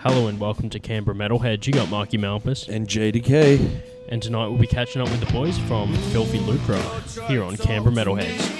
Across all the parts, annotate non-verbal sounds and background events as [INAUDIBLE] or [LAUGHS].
Hello and welcome to Canberra Metalheads. You got Marky Malphas, And JDecay. and tonight we'll be catching up with the boys from Filthy Lucre here on Canberra Metalheads. just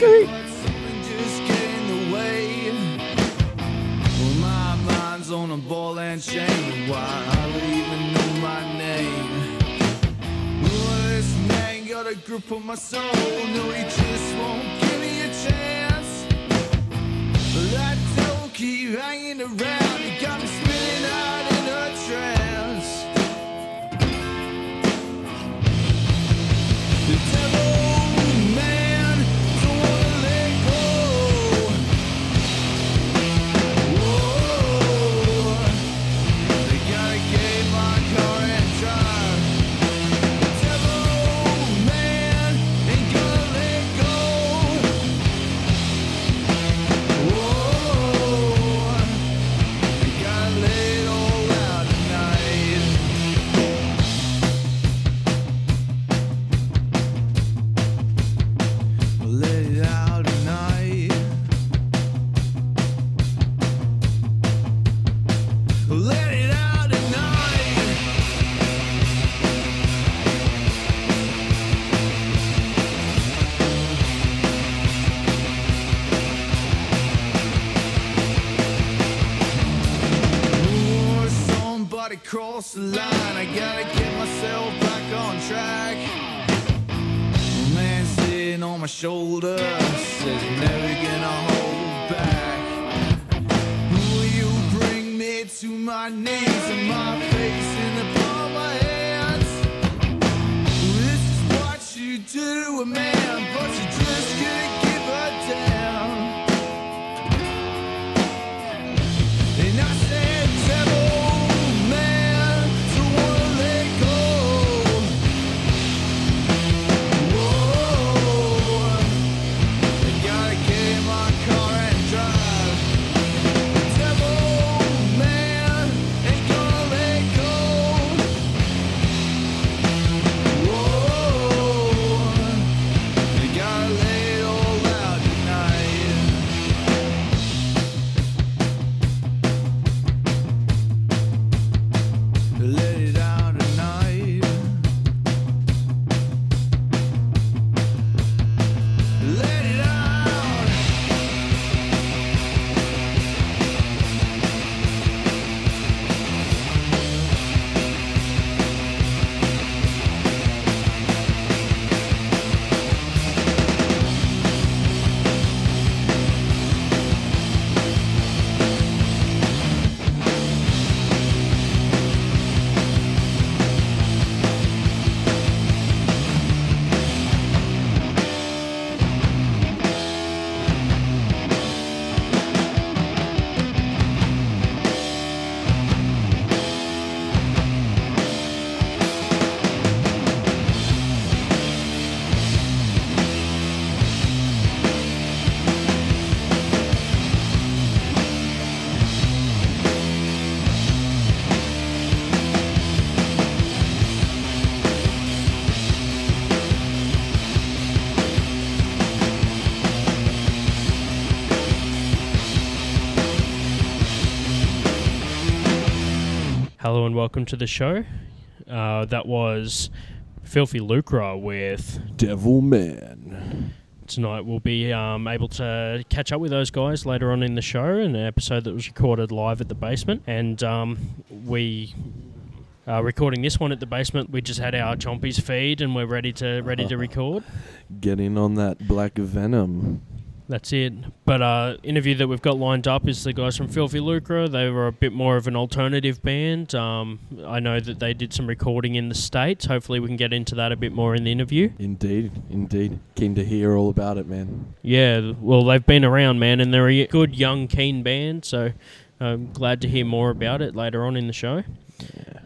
Hello and welcome to the show. Uh, that was Filthy Lucre with Devil Man. tonight. We'll be um, able to catch up with those guys later on in the show in an episode that was recorded live at the basement. And um, we are recording this one at the basement. We just had our Chompies feed and we're ready to ready to [LAUGHS] record. Get in on that black venom. That's it. But uh, interview that we've got lined up is the guys from Filthy Lucre. They were a bit more of an alternative band. Um, I know that they did some recording in the states. Hopefully, we can get into that a bit more in the interview. Indeed, indeed. Keen to hear all about it, man. Yeah, well, they've been around, man, and they're a good, young, keen band. So I'm glad to hear more about it later on in the show.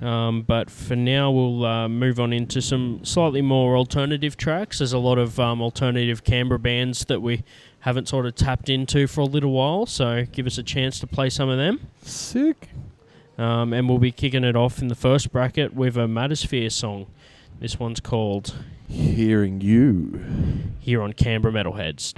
Um, but for now, we'll uh, move on into some slightly more alternative tracks. There's a lot of um, alternative Canberra bands that we haven't sort of tapped into for a little while, so give us a chance to play some of them. Sick. Um, and we'll be kicking it off in the first bracket with a Matersphere song. This one's called Hearing you. here on Canberra Metalheads.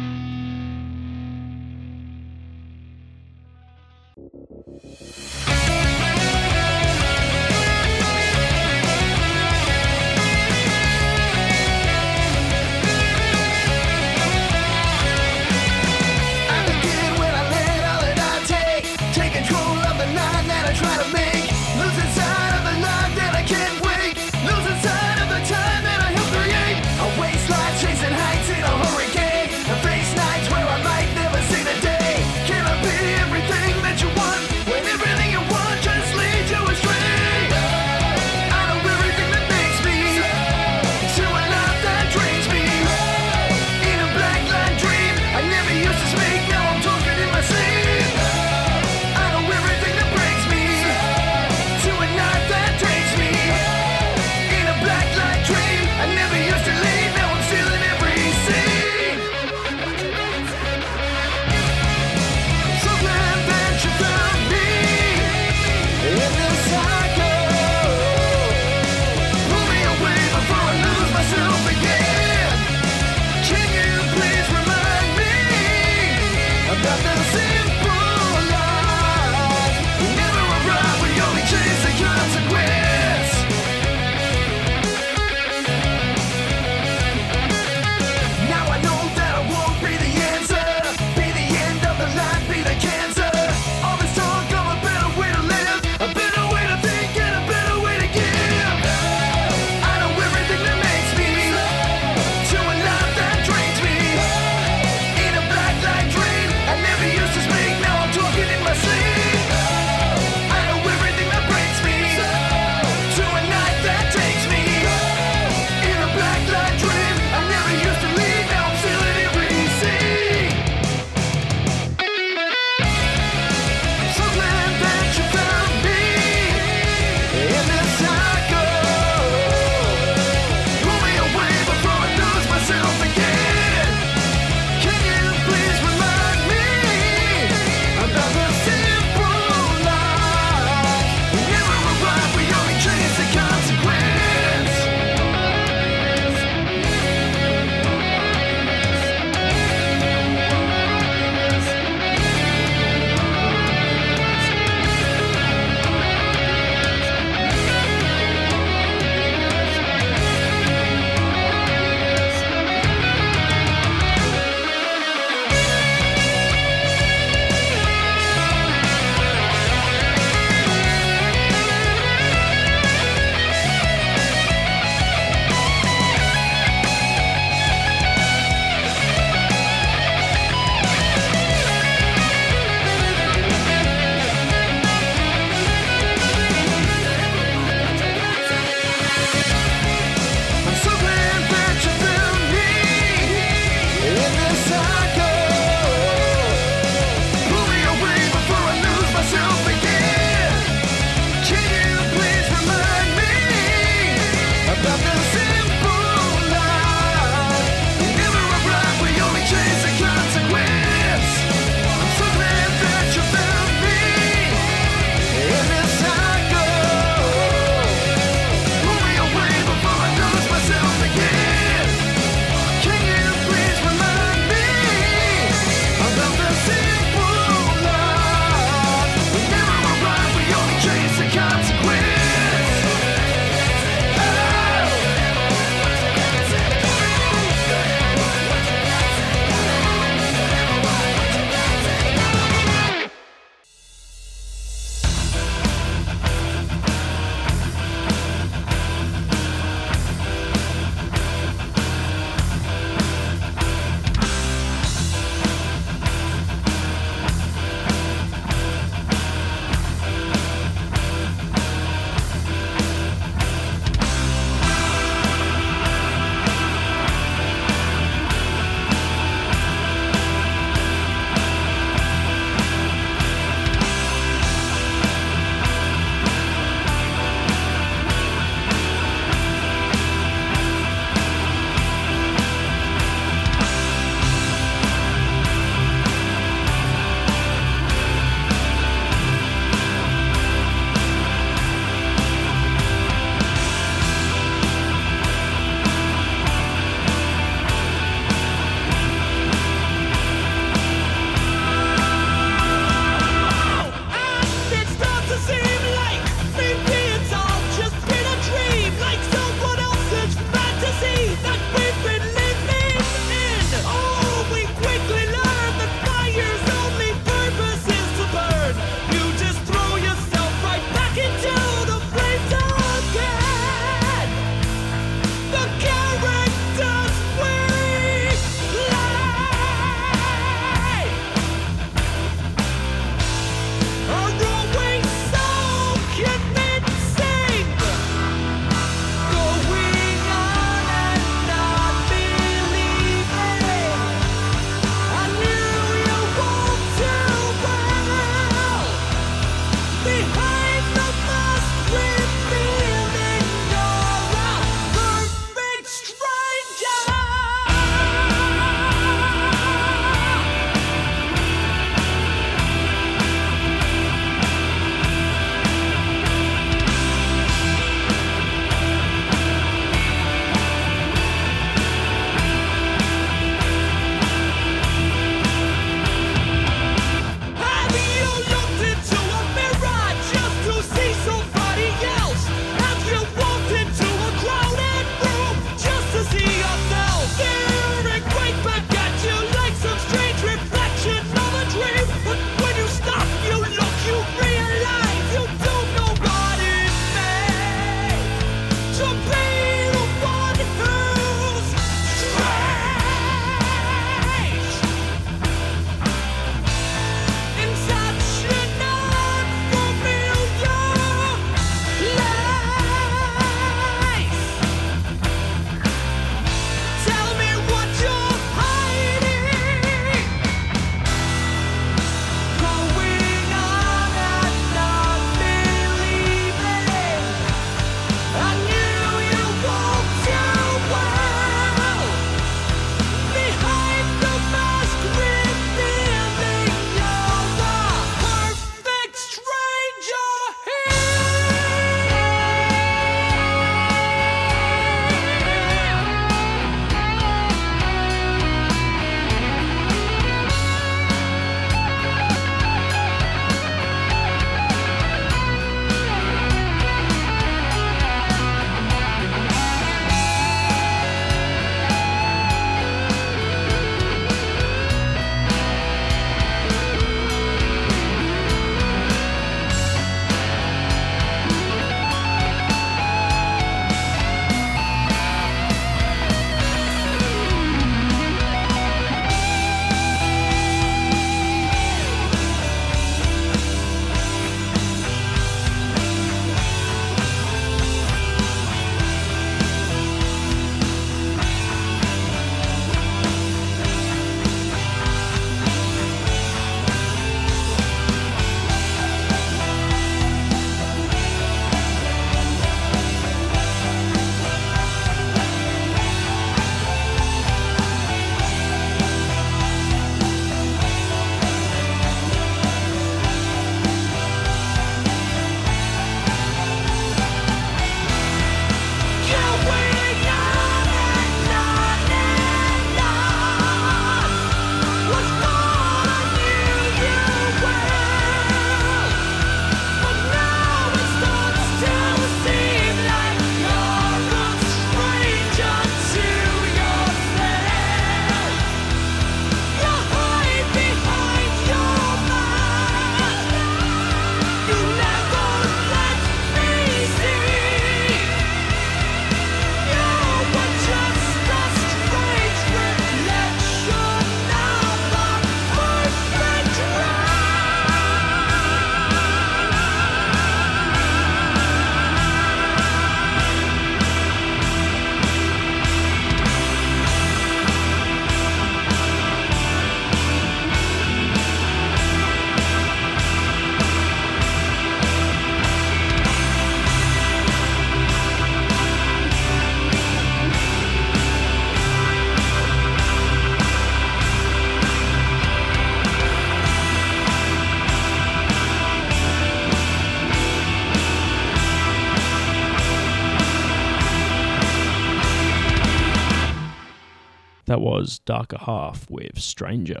Was Darker Half with Stranger.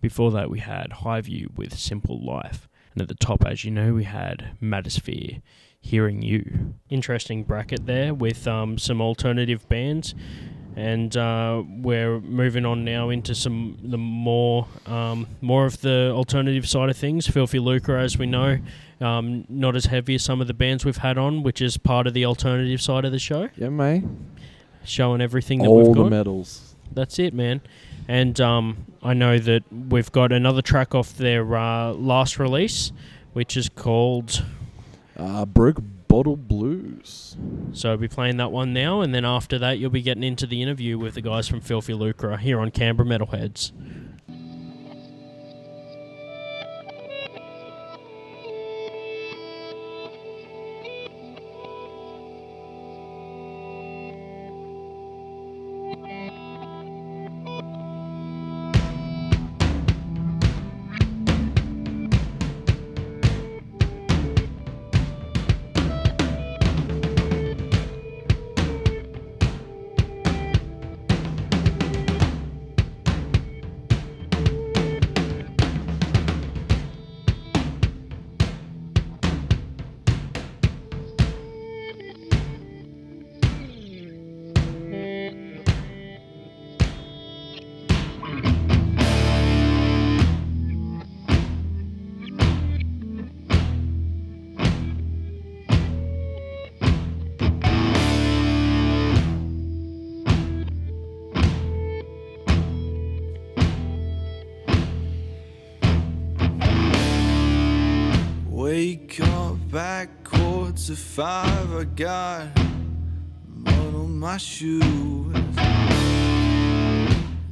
Before that, we had Highview with Simple Life. And at the top, as you know, we had Matersphere, Hearing You. Interesting bracket there with um, some alternative bands. And uh, we're moving on now into some the more um, more of the alternative side of things. Filthy Lucre, as we know, um, not as heavy as some of the bands we've had on, which is part of the alternative side of the show, Yeah, mate. showing everything that All we've the got. medals. That's it, man. And um, I know that we've got another track off their uh, last release, which is called. Uh, broke bottle blues. So I'll be playing that one now, and then after that, you'll be getting into the interview with the guys from Filthy Lucre here on Canberra Metalheads. At five. I got mud on my shoes.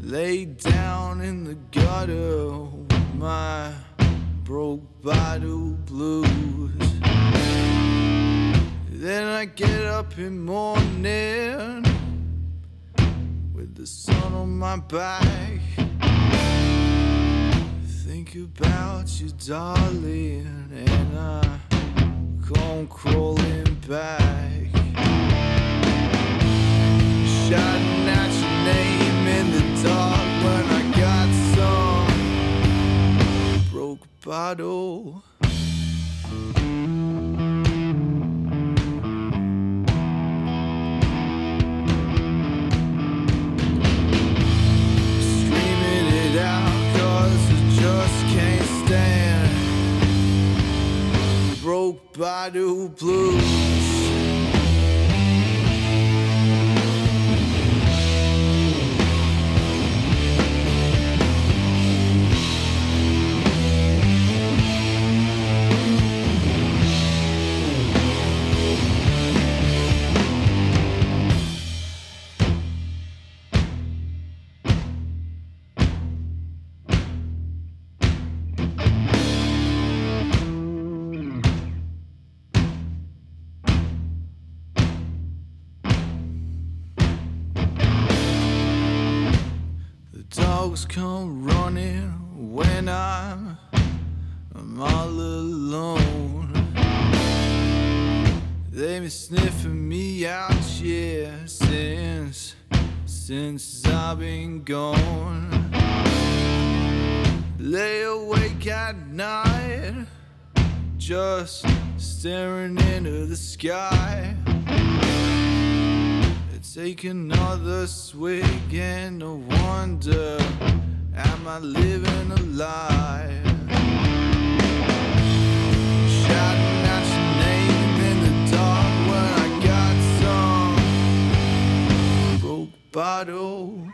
Lay down in the gutter with my broke bottle blues. Then I get up in morning with the sun on my back. Think about you, darling, and I come crawling back. Shouting out your name in the dark when I got some broke bottle. Broke bottle blues dogs come running when I'm, I'm all alone. They've been sniffing me out, yeah, since since I've been gone. Lay awake at night, just staring into the sky. Take another swig and I wonder, am I living a lie? Shouting out your name in the dark when I got some bottle.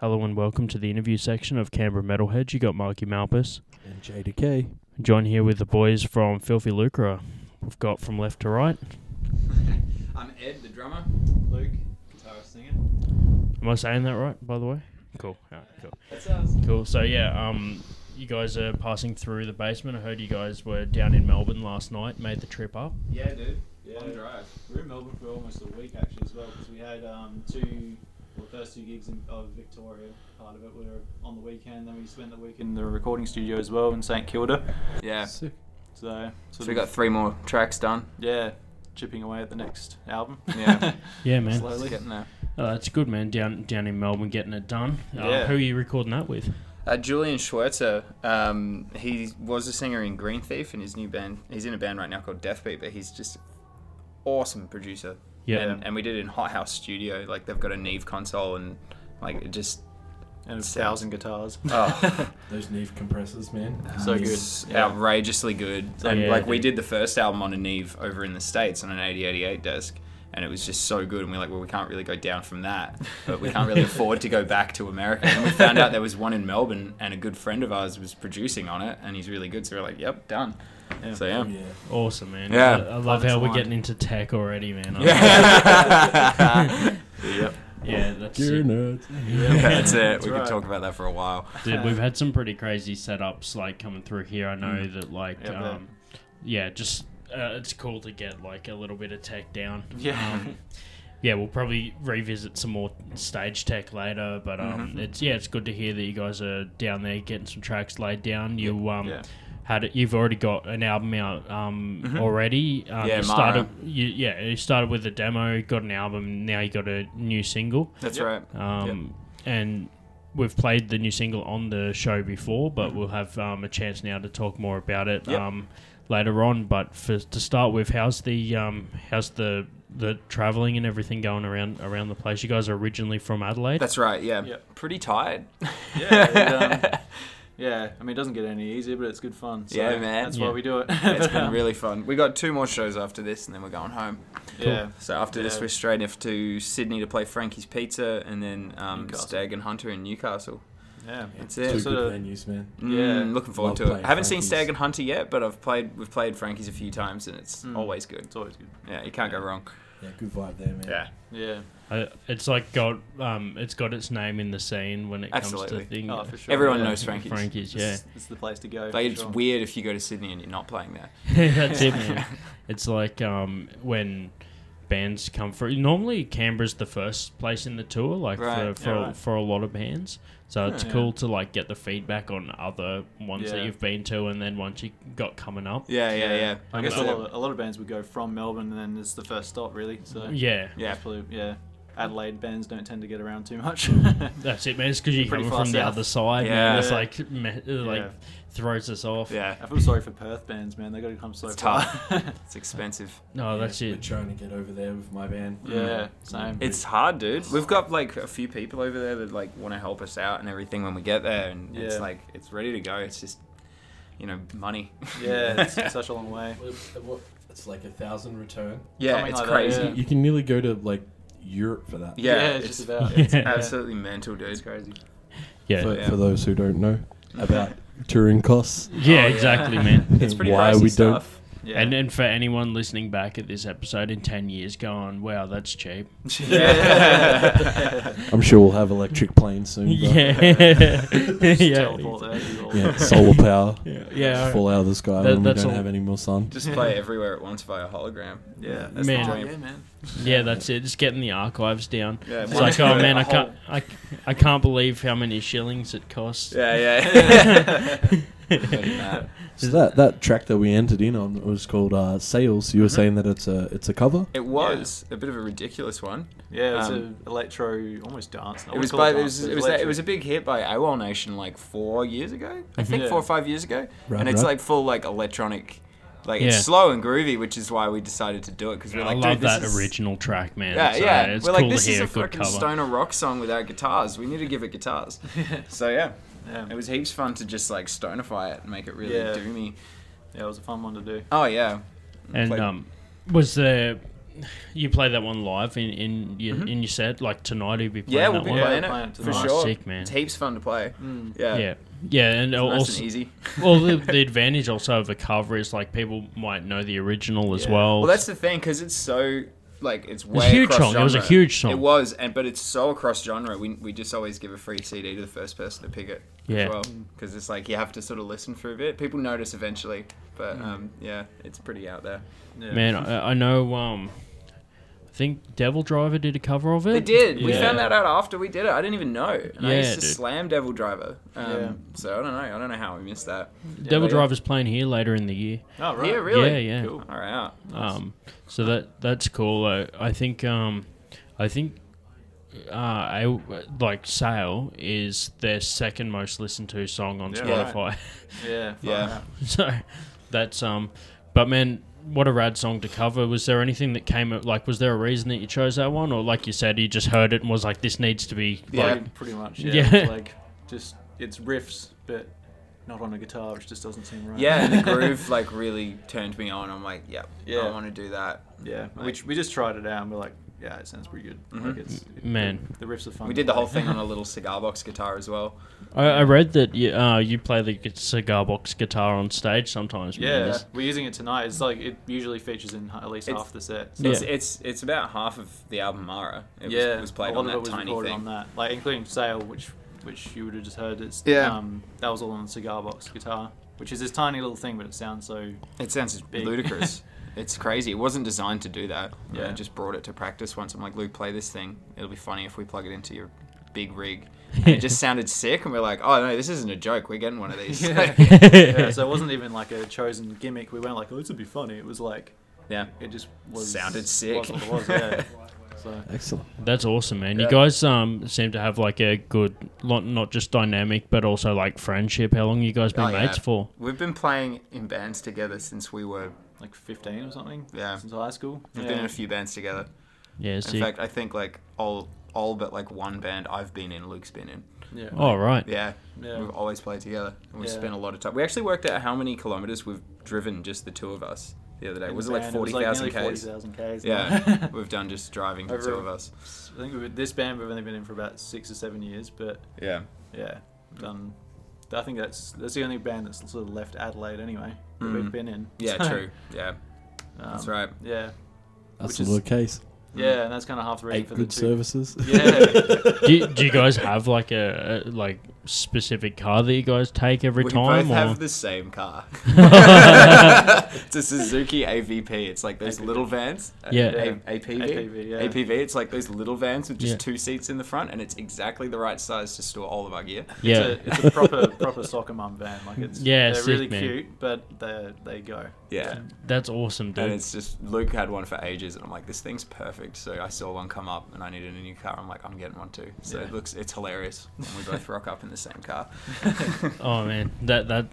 Hello and welcome to the interview section of Canberra Metalhead. You got Marky Malphas And JDecay. Joined here with the boys from Filthy Lucre. We've got from left to right. [LAUGHS] I'm Ed, the drummer. Luke, guitarist, singer. Am I saying that right, by the way? Cool. Alright, cool. That sounds. Cool. So yeah, um, you guys are passing through the basement. I heard you guys were down in Melbourne last night. Made the trip up. Yeah, dude. Yeah, On drive. we were in Melbourne for almost a week actually as well because we had um, two, well, first two gigs in of Victoria. Part of it we were on the weekend. Then we spent the week in the recording studio as well in St Kilda. Yeah. Sick. So, So we got three more tracks done. yeah, chipping away at the next album. Yeah. [LAUGHS] Yeah, man. Slowly. It's getting there. Oh, that's good, man. Down down in Melbourne, getting it done. Uh, Yeah. Who are you recording that with? Uh, Julian Schwerzer, um, he was a singer in Green Thief in his new band. He's in a band right now called Deathbeat, but he's just awesome producer. Yeah. And, and we did it in Hot House Studio. Like they've got a Neve console and like it just and a thousand guitars. oh, [LAUGHS] [LAUGHS] Those Neve compressors, man. So good. Yeah. outrageously good. and Yeah, like we did the first album on a Neve over in the states on an 8088 desk. And it was just so good, and we're like, well, we can't really go down from that, but we can't really [LAUGHS] afford to go back to America. And we found out there was one in Melbourne, and a good friend of ours was producing on it, and he's really good. So we're like, yep, done. Yeah. So yeah, Yeah. Awesome, man. Yeah. I, I love how we're aligned. getting into tech already, man. I- yeah, [LAUGHS] yep. yeah, that's Gear it. nerds. [LAUGHS] that's it. That's we could talk about that for a while. Dude, we've had some pretty crazy setups like coming through here. I know Mm. that like Yeah, um, yeah, just uh, it's cool to get like a little bit of tech down. Yeah. Um, yeah, we'll probably revisit some more stage tech later, but um, Mhm. it's yeah, it's good to hear that you guys are down there getting some tracks laid down. You um, yeah. Had it, you've already got an album out um, Mhm. already. Um, Yeah, you started you, yeah, you started with a demo, got an album, now you got a new single. That's Yep. right. Um, and we've played the new single on the show before, but Mm-hmm. we'll have um, a chance now to talk more about it Yep. um, later on. But for to start with, how's the um, how's the the traveling and everything going around around the place? You guys are originally from Adelaide. That's right. Yeah, Yep. pretty tired. [LAUGHS] Yeah, it, um, [LAUGHS] yeah. I mean, it doesn't get any easier, but it's good fun. So Yeah, man. That's Yeah. why we do it. It's been [LAUGHS] really fun. We got two more shows after this, and then we're going home. Yeah. So after this, we're straight off to Sydney to play Frankie's Pizza, and then um, Stag and Hunter in Newcastle. Yeah. That's Two it. good Sort of- venues, man. Mm, Yeah. looking forward Love to it. I haven't seen Stag and Hunter yet, but I've played. We've played Frankie's a few times, and it's Mm. always good. It's always good. Yeah, you can't go wrong. Yeah, good vibe there, man. Yeah, Yeah. Uh, it's like got um, it's got its name in the scene when it comes to things. Oh, for sure. everyone yeah. knows Frankie's. Frankie's, yeah. It's, it's the place to go. Like it's sure. weird if you go to Sydney and you're not playing there. [LAUGHS] That's it, man. [LAUGHS] It's like um, when bands come through. Normally, Canberra's the first place in the tour, like Right, for for, yeah, a, right. for a lot of bands. So it's Yeah. cool to like get the feedback on other ones that you've been to, and then once you got coming up. Yeah, yeah, yeah. I guess a lot, of, a lot of bands would go from Melbourne and then it's the first stop, really. So Yeah, Yeah. it's probably, yeah. Adelaide bands don't tend to get around too much. [LAUGHS] that's it, man. It's because you're Pretty coming far from the south. other side, man. Yeah. It's like me- like Yeah. throws us off. Yeah, I feel sorry for Perth bands, man. They got to come so It's far. [LAUGHS] it's expensive. No, Yeah, that's We're it. trying to get over there with my band. yeah, same. It's hard, dude. We've got like a few people over there that like want to help us out and everything when we get there, and it's Yeah. like it's ready to go. It's just, you know, money. yeah, it's, [LAUGHS] it's such a long way. Well, what- It's like a thousand return. yeah, Something it's like that, crazy. yeah. Yeah, You can nearly go to like Europe for that. Yeah, it's, just about. it's Yeah. absolutely mental, dude. It's crazy. Yeah, For, Yeah. for those who don't know about touring costs. yeah, Oh, yeah. exactly, man. [LAUGHS] It's pretty why pricey we don't stuff. Yeah. And and for anyone listening back at this episode in ten years, going, "Wow, that's cheap." yeah. [LAUGHS] I'm sure we'll have electric planes soon. but- Yeah, [LAUGHS] [LAUGHS] yeah, teleport there, you all- Yeah, solar power. yeah, yeah. Fall out of the sky That- when we don't all- have any more sun. Just play everywhere at once via hologram. Yeah, that's Man. the Oh, dream. yeah, man. Yeah, that's it. Just getting the archives down. Yeah, It's like, oh man, a I whole- can't, I, I can't believe how many shillings it costs. Yeah, yeah. Nah. [LAUGHS] So that that track that we entered in on was called uh, "Sales." You were Mhm. saying that it's a it's a cover. It was a bit of a ridiculous one. Yeah, it's Um, a electro, almost dance. It was by, it was it was that, it was a big hit by AWOL Nation like four years ago. I think Yeah. four or five years ago. Right, and it's right. like full like electronic, like Yeah. it's slow and groovy, which is why we decided to do it because we're I like, love dude, this that is- original track, man. Yeah, So yeah. It's we're cool like, this to is hear a a good fucking cover. stoner rock song without guitars. We need to give it guitars. [LAUGHS] so yeah, yeah. it was heaps fun to just like stonify it and make it really Yeah. doomy. yeah, it was a fun one to do. Oh yeah. And Played- um, was there you play that one live in in your, Mhm. in your set like tonight. You'll be playing Yeah, we'll be one. Playing it it for tonight. sure. Sick, man. It's heaps fun to play. Mm. Yeah, Yeah, yeah, and Nice also and easy. [LAUGHS] well, the, [LAUGHS] the advantage also of a cover is like people might know the original as Yeah. well. Well, that's the thing because it's so like it's was a huge across song. It was a huge song. It was, and but it's so across genre. We, we just always give a free CD to the first person to pick it. Yeah. As well, because it's like you have to sort of listen for a bit. People notice eventually, but Mm. um, yeah, it's pretty out there. Yeah. Man, I, I know. Um, I think Devil Driver did a cover of it. They did. We found that out after we did it. I didn't even know. And I Yeah, used to dude. slam Devil Driver. Um, Yeah. So I don't know. I don't know how we missed that. Devil but yeah. Driver's playing here later in the year. Oh, right. Yeah, really. Yeah, yeah. Cool. All right. Out. Um, so that that's cool. Uh, I think um, I think uh, I like Sail is their second most listened to song on Yeah, Spotify. [LAUGHS] Yeah. [LAUGHS] Yeah. so that's um, but man, what a rad song to cover. Was there anything that came up? like? Was there a reason that you chose that one, or like you said, you just heard it and was like, this needs to be Yeah. like, Pretty, pretty much. Yeah. Yeah. Like just it's riffs, but not on a guitar, which just doesn't seem right. Yeah, and the [LAUGHS] groove like really turned me on. I'm like, yep, Yeah. I want to do that. Yeah. Like- Which we just tried it out and we're like, yeah, it sounds pretty good. Mhm. Like it's Man. The, the riffs are fun. We did the whole thing on a little cigar box guitar as well. I, I read that you, uh, you play the cigar box guitar on stage sometimes. Yeah, It's- we're using it tonight. It's like it usually features in at least It's- half the set. Yeah. It's it's it's about half of the album Mara. It yeah, was, was played a lot on of that it was tiny recorded thing. on that, like including Sail, which which you would have just heard. It's Yeah. um, that was all on the cigar box guitar, which is this tiny little thing, but it sounds so. It sounds Big. ludicrous. [LAUGHS] it's crazy. It wasn't designed to do that. Yeah. Yeah. I just brought it to practice once. I'm like, Luke, play this thing. It'll be funny if we plug it into your big rig. And it just [LAUGHS] sounded sick, and we're like, oh no, this isn't a joke. We're getting one of these. [LAUGHS] [LAUGHS] Yeah. yeah, so it wasn't even like a chosen gimmick. We weren't like, oh, this would be funny. It was like yeah. it just was Sounded sick. Was what it was, yeah. So Excellent. That's awesome, man. You guys um seem to have like a good, not not just dynamic, but also like friendship. How long you guys been Oh, yeah. mates for? We've been playing in bands together since we were. Like 15 or something. Yeah. Since high school. We've yeah. been in a few bands together. Yeah, In fact, I think like all all but like one band I've been in, Luke's been in. Yeah. oh right. Yeah, Yeah. we've always played together. And we've Yeah. spent a lot of time. We actually worked out how many kilometers we've driven just the two of us the other day. In Was it like band, forty thousand nearly k's? 40,000 k's. Yeah, [LAUGHS] we've done just driving the two of us. I think with this band we've only been in for about six or seven years, but Yeah, yeah, done. I think that's that's the only band that's sort of left Adelaide anyway that we've Mm. been in. yeah, [LAUGHS] So, true. Yeah, that's um, right. Yeah, That's Which a is- little case. yeah, and that's kind of half the reason Eight for good the two. services. Yeah, [LAUGHS] do, you, do you guys have like a, a like specific car that you guys take every we time? both or? have the same car. [LAUGHS] [LAUGHS] it's a Suzuki AVP. It's like those AVP. little vans. Yeah. A- APV. APV, yeah. APV. It's like those little vans with just Yeah. two seats in the front, and it's exactly the right size to store all of our gear. yeah. it's, a, it's a proper proper soccer mum van. Like it's [LAUGHS] Yeah, they're sick, really man. cute, but they they go. Yeah. That's awesome, And dude. it's just Luke had one for ages, and I'm like, this thing's perfect. So I saw one come up, and I needed a new car. I'm like, I'm getting one too. So Yeah. it looks, it's hilarious when we both rock up in the same car. [LAUGHS] oh man, that that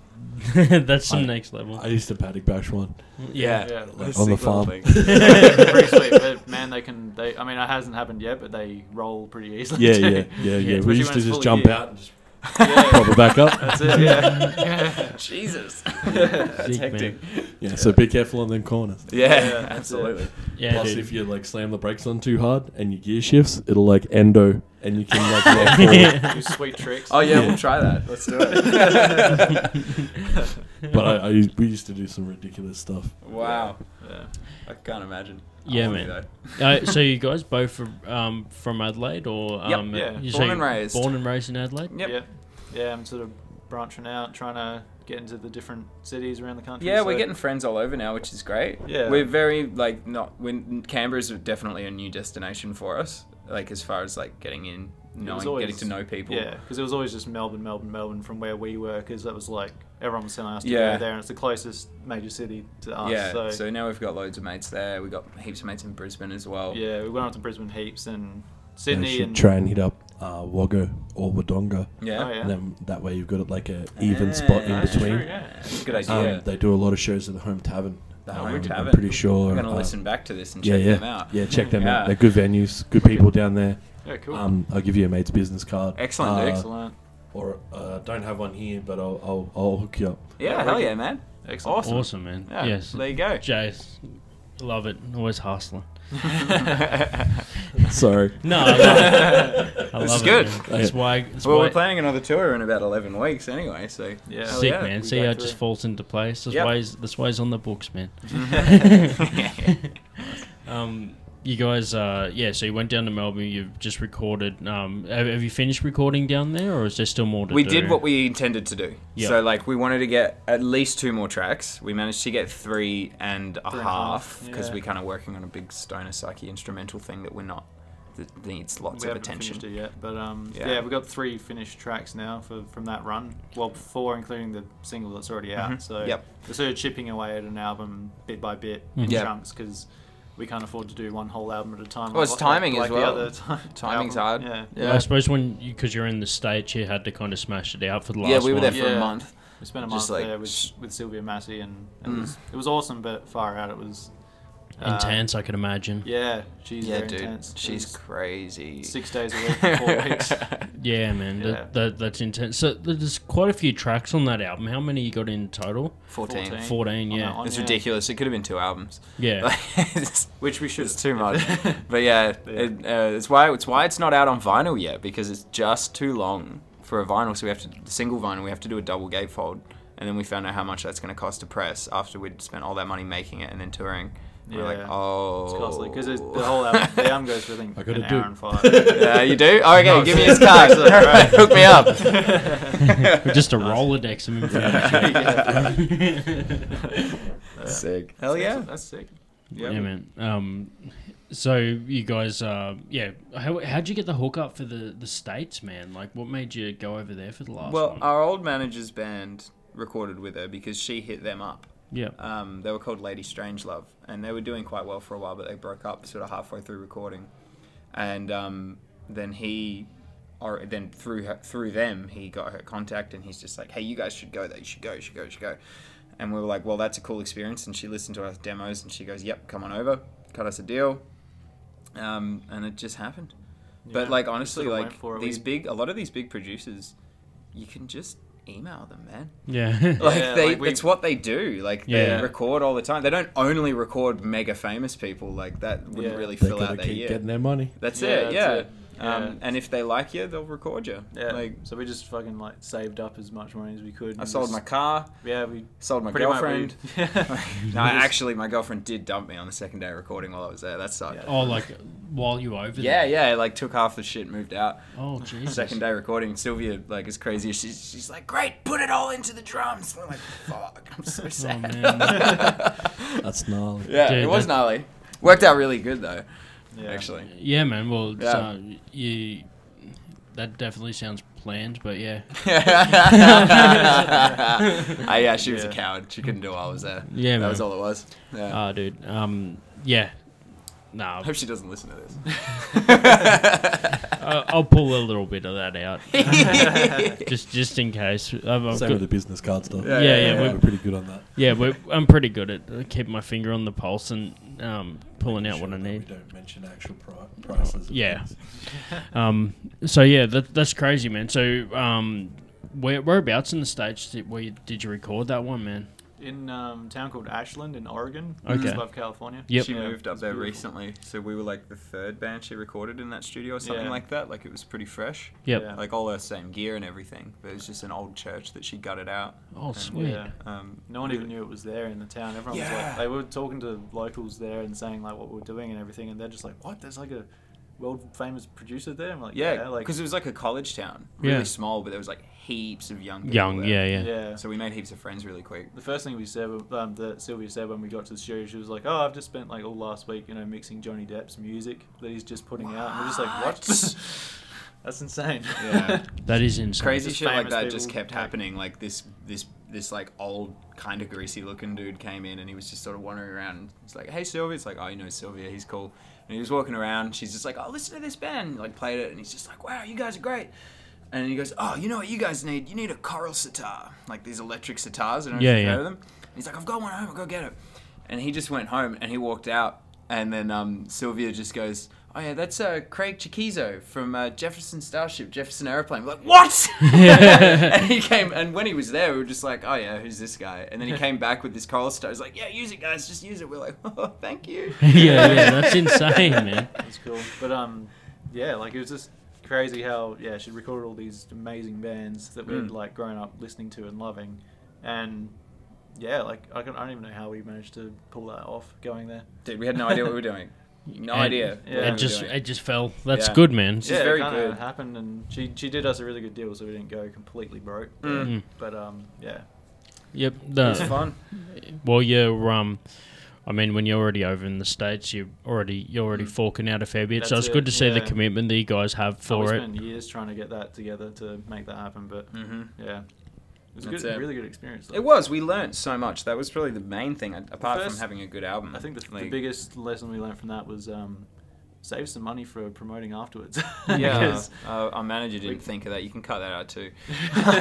[LAUGHS] that's some I- next level. I used to paddock bash one. yeah. Yeah. It's On the farm. [LAUGHS] pretty sweet, but man, they can. They, I mean, it hasn't happened yet, but they roll pretty easily. Yeah, too. yeah, yeah, yeah. especially We used to just jump gear. out and just Yeah, prop it back up. that's it. Yeah, [LAUGHS] Jesus, [LAUGHS] that's Sick, hectic. Yeah, so be careful on them corners. Yeah, Yeah, absolutely. Yeah, Plus, dude. if you like slam the brakes on too hard and your gear shifts, it'll like endo, and you can like lock forward. [LAUGHS] do sweet tricks. Oh yeah, Yeah. we'll try that. Let's do it. But I, I we used to do some ridiculous stuff. wow, Yeah. I can't imagine. I Yeah, man. uh, so you [LAUGHS] guys both are, um, from Adelaide or Yep. um, Yeah. you Born and raised. Born and raised in Adelaide. Yep. Yeah. Yeah, I'm sort of branching out, trying to get into the different cities around the country. Yeah, we're getting friends all over now, which is great. Yeah. we're very like not. When Canberra's definitely a new destination for us. Like as far as like getting in, knowing, always- getting to know people. Yeah, because it was always just Melbourne, Melbourne, Melbourne from where we were, because that was like everyone was telling us to Yeah. go there, and it's the closest major city to us. Yeah, so, so, now we've got loads of mates there. We've got heaps of mates in Brisbane as well. yeah, we went up to Brisbane heaps and And Sydney should and try and hit up uh, Wagga or Wodonga. Yeah. Oh, yeah. And then that way you've got like an even spot in between. true, yeah. That's a good Um, idea. they do a lot of shows at the Home Tavern. The Um, Home I'm Tavern. pretty sure. We're gonna uh, listen back to this and yeah, check yeah, them out. yeah. Check them [LAUGHS] Yeah. out. They're good venues, good people down there. Yeah, cool. Um, I'll give you a mate's business card. Excellent, Uh. Excellent. Or uh, don't have one here, but I'll I'll, I'll hook you up. Yeah, hell yeah, man. Excellent. Awesome. Awesome, man. Yeah, Yes. there you go. Jace, love it. Always hustling. [LAUGHS] Sorry. No, I love it. [LAUGHS] I This love is good. It, man. That's why. That's well, why we're playing another tour in about 11 weeks anyway, so. Yeah. hell Sick yeah. man. we See go how it through. just falls into place. That's Yep. why. He's, that's why he's on the books, man. [LAUGHS] um, you guys, uh, yeah. So you went down to Melbourne. You've just recorded. Um, have, have you finished recording down there, or is there still more to we do? We did what we intended to do. Yeah. So like we wanted to get at least two more tracks. We managed to get three and a Three and a half half, because yeah. we're kind of working on a big Stoner Psyche instrumental thing that we're not that needs lots we of haven't attention. finished it yet, but um, Yeah. yeah. we've got three finished tracks now for from that run. Well, four including the single that's already out. Mhm. So Yep. we're sort of chipping away at an album bit by bit in Yeah. chunks because we can't afford to do one whole album at a time. Well, it's like- timing like as the well. other ti- [LAUGHS] Timing's album. hard. Yeah. Well, I suppose when because you, are in the states, you had to kind of smash it out for the last Yeah, we were one. there for Yeah. a month. We spent a month like there sh- with, with Sylvia Massy, and it Mm. was it was awesome, but far out it was Intense, I could imagine. Yeah, she's yeah, very dude, intense. She's was crazy. six days a week for [LAUGHS] four weeks. Yeah, man, Yeah. That, that, that's intense. So there's quite a few tracks on that album. How many you got in total? 14. 14. 14, on yeah. that one, It's yeah. ridiculous. It could have been two albums. Yeah. [LAUGHS] it's, Which we should. it's too much. [LAUGHS] but yeah, Yeah. It, uh, it's why it's why it's not out on vinyl yet because it's just too long for a vinyl. So we have to single vinyl. We have to do a double gatefold, and then we found out how much that's going to cost to press after we'd spent all that money making it and then touring. We're like, oh, It's costly because the whole album, the album goes for I think [LAUGHS] I gotta an do hour it. and five. [LAUGHS] Yeah, you do. [LAUGHS] Oh, okay, No, give me his card. it's alright. Hook me up. Just a Rolodex of information. Sick. Hell yeah. that's sick. yeah, man. Um, so you guys, uh, yeah, how how'd you get the hookup for the the states, man? Like, what made you go over there for the last Well, one? our old manager's band recorded with her because she hit them up. Yeah, Um, they were called Lady Strangelove, and they were doing quite well for a while, but they broke up sort of halfway through recording, and um, then he, or then through her, through them, he got her contact, and he's just like, "Hey, you guys should go there. You should go. You should go. You should go." And we were like, "Well, that's a cool experience." And she listened to our demos, and she goes, "Yep, come on over." Cut us a deal, um, and it just happened. But like honestly, like these We- big, a lot of these big producers, you can just email them, man. yeah, [LAUGHS] Like Yeah, they, like we- it's what they do. Like Yeah. they record all the time. They don't only record mega famous people. Like that wouldn't Yeah. really They fill gotta out their keep year. getting their money. That's Yeah, it. that's Yeah. it. Um, Yeah. and if they like you, they'll record you. Yeah. Like so we just fucking like saved up as much money as we could. I sold just- my car, Yeah, we sold my pretty girlfriend. we- [LAUGHS] [LAUGHS] no, actually, my girlfriend did dump me on the second day of recording while I was there. That sucked. Yeah. oh, like while you were over Yeah, there. yeah. Like took half the shit, moved out. Oh, Jesus. Second day recording, Sylvia like is crazy she's she's like, great, put it all into the drums. I'm like, fuck, I'm so Oh sad. man. [LAUGHS] That's gnarly. yeah, Dude, it was that- gnarly. Worked out really good though, yeah. actually. yeah, man. Well, Yeah. uh, you. That definitely sounds planned, but yeah, [LAUGHS] [LAUGHS] Ah, yeah, she was a coward. She couldn't do it while I was there. Yeah, that man. was all it was. Yeah. Ah, dude. Um, yeah. Nah, I hope she doesn't listen to this. [LAUGHS] uh, I'll pull a little bit of that out, [LAUGHS] just just in case. I've, I've Same got- with the business card stuff. Yeah, Yeah, yeah, yeah, yeah. we're- We're pretty good on that. yeah, we're, I'm pretty good at uh, keeping my finger on the pulse and um, pulling out Sure what I that need. We don't mention actual pri- prices. of Yeah. things. [LAUGHS] Um, so yeah, that, that's crazy, man. So um, where whereabouts in the states did, where you, did you record that one, man? In um, a town called Ashland in Oregon, Okay. just above California. Yep. She Yeah, moved up there beautiful. recently, so we were like the third band she recorded in that studio or something Yeah. like that. Like it was pretty fresh. Yep. Yeah. Like all her same gear and everything, but it was just an old church that she gutted out. Oh, sweet. Yeah. Um, No one even knew it was there in the town. Everyone was Yeah. like, they were talking to locals there and saying like what we are doing and everything, and they're just like, "What? There's like a world famous producer there." I'm like, Yeah, "Yeah, like because it was like a college town, really Yeah. small, but there was like heaps of young people Young, there. yeah, yeah. yeah." So we made heaps of friends really quick. the first thing we said, um, that Sylvia said when we got to the studio, she was like, "Oh, I've just spent like all last week, you know, mixing Johnny Depp's music that he's just putting out." And we're just like, "What? [LAUGHS] That's insane." Yeah. [LAUGHS] That is insane. Crazy Just shit like famous that just kept happening. Like this, this, this like old kind of greasy looking dude came in and he was just sort of wandering around. And he's like, "Hey, Sylvia." It's like, "Oh, you know Sylvia? He's cool." And he was walking around. She's just like, "Oh, listen to this band." Like played it, and he's just like, "Wow, you guys are great." And he goes, "Oh, you know what you guys need? You need a Coral sitar, like these electric sitars. I don't know Yeah, yeah. them." And he's like, "I've got one at home. I'll go get it." And he just went home and he walked out. And then um, Sylvia just goes, oh yeah, that's uh, Craig Chaquico from uh, Jefferson Starship, Jefferson Aeroplane. We're like, what? [LAUGHS] and he came, and when he was there, we were just like, oh yeah, who's this guy? And then he came back with this Coral sitar. He's like, yeah, use it, guys, just use it. We're like, oh, thank you. [LAUGHS] yeah, yeah, that's insane, man. That's cool. But um, yeah, like it was just crazy how yeah she recorded all these amazing bands that we'd Mm. like grown up listening to and loving, and yeah, like I, can, I don't even know how we managed to pull that off going there. Dude, we had no idea what we were doing. No And idea. yeah, It just it just fell. That's Yeah. good, man. She's yeah, very it good. happened, and she she did us a really good deal, so we didn't go completely broke. But, Mm. but um, yeah, Yep. It was fun. well, you're um, I mean, when you're already over in the states, you're already you're already Mm. forking out a fair bit. so That's it's good to see the commitment that you guys have so we for it. spent years trying to get that together to make that happen. But hmm yeah, it was a good, it. really good experience. though. It was. We learned so much. That was probably the main thing, apart first- from having a good album. I think the, the biggest lesson we learned from that was um, save some money for promoting afterwards. [LAUGHS] Yeah, Because- uh, our manager didn't We- think of that. You can cut that out too,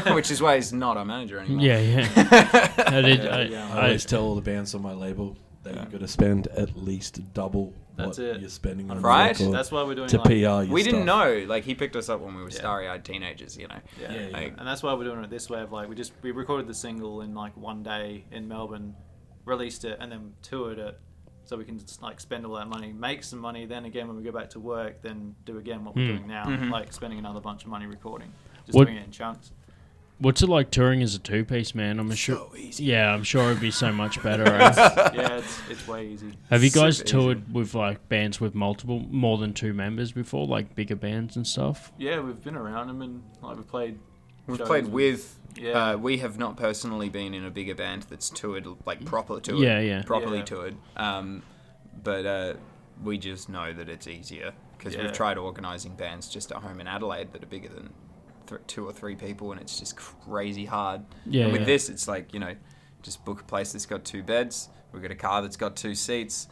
[LAUGHS] [LAUGHS] which is why he's not our manager anymore. Yeah, yeah. I did. Yeah, I, yeah. I I, always tell all the bands on my label that Yeah. you got to spend at least double That's what it. you're spending on Right? record That's why we're doing to like, PR. Your we didn't stuff. know. Like he picked us up when we were Yeah. starry-eyed teenagers. You know. Yeah. Yeah, yeah. Like, and that's why we're doing it this way of like we just we recorded the single in like one day in Melbourne, released it, and then toured it, so we can just like spend all that money, make some money. Then again, when we go back to work, then do again what we're Hmm. doing now, Mhm. like spending another bunch of money recording, just What- doing it in chunks. What's it like touring as a two piece, man? I'm sure. so easy. Yeah, I'm sure it'd be so much [LAUGHS] better. Right? yeah, it's [LAUGHS] it's way easy. Have you guys Super toured with like bands with multiple, more than two members before, like bigger bands and stuff? Yeah, we've been around them and like we've played. We've shows played with. Yeah. Uh, we have not personally been in a bigger band that's toured like proper toured. Yeah, yeah. Properly Yeah. toured. Um, but uh, we just know that it's easier because Yeah. we've tried organising bands just at home in Adelaide that are bigger than th- two or three people, and it's just crazy hard. Yeah, And with yeah. this, it's like you know, just book a place that's got two beds. We've got a car that's got two seats.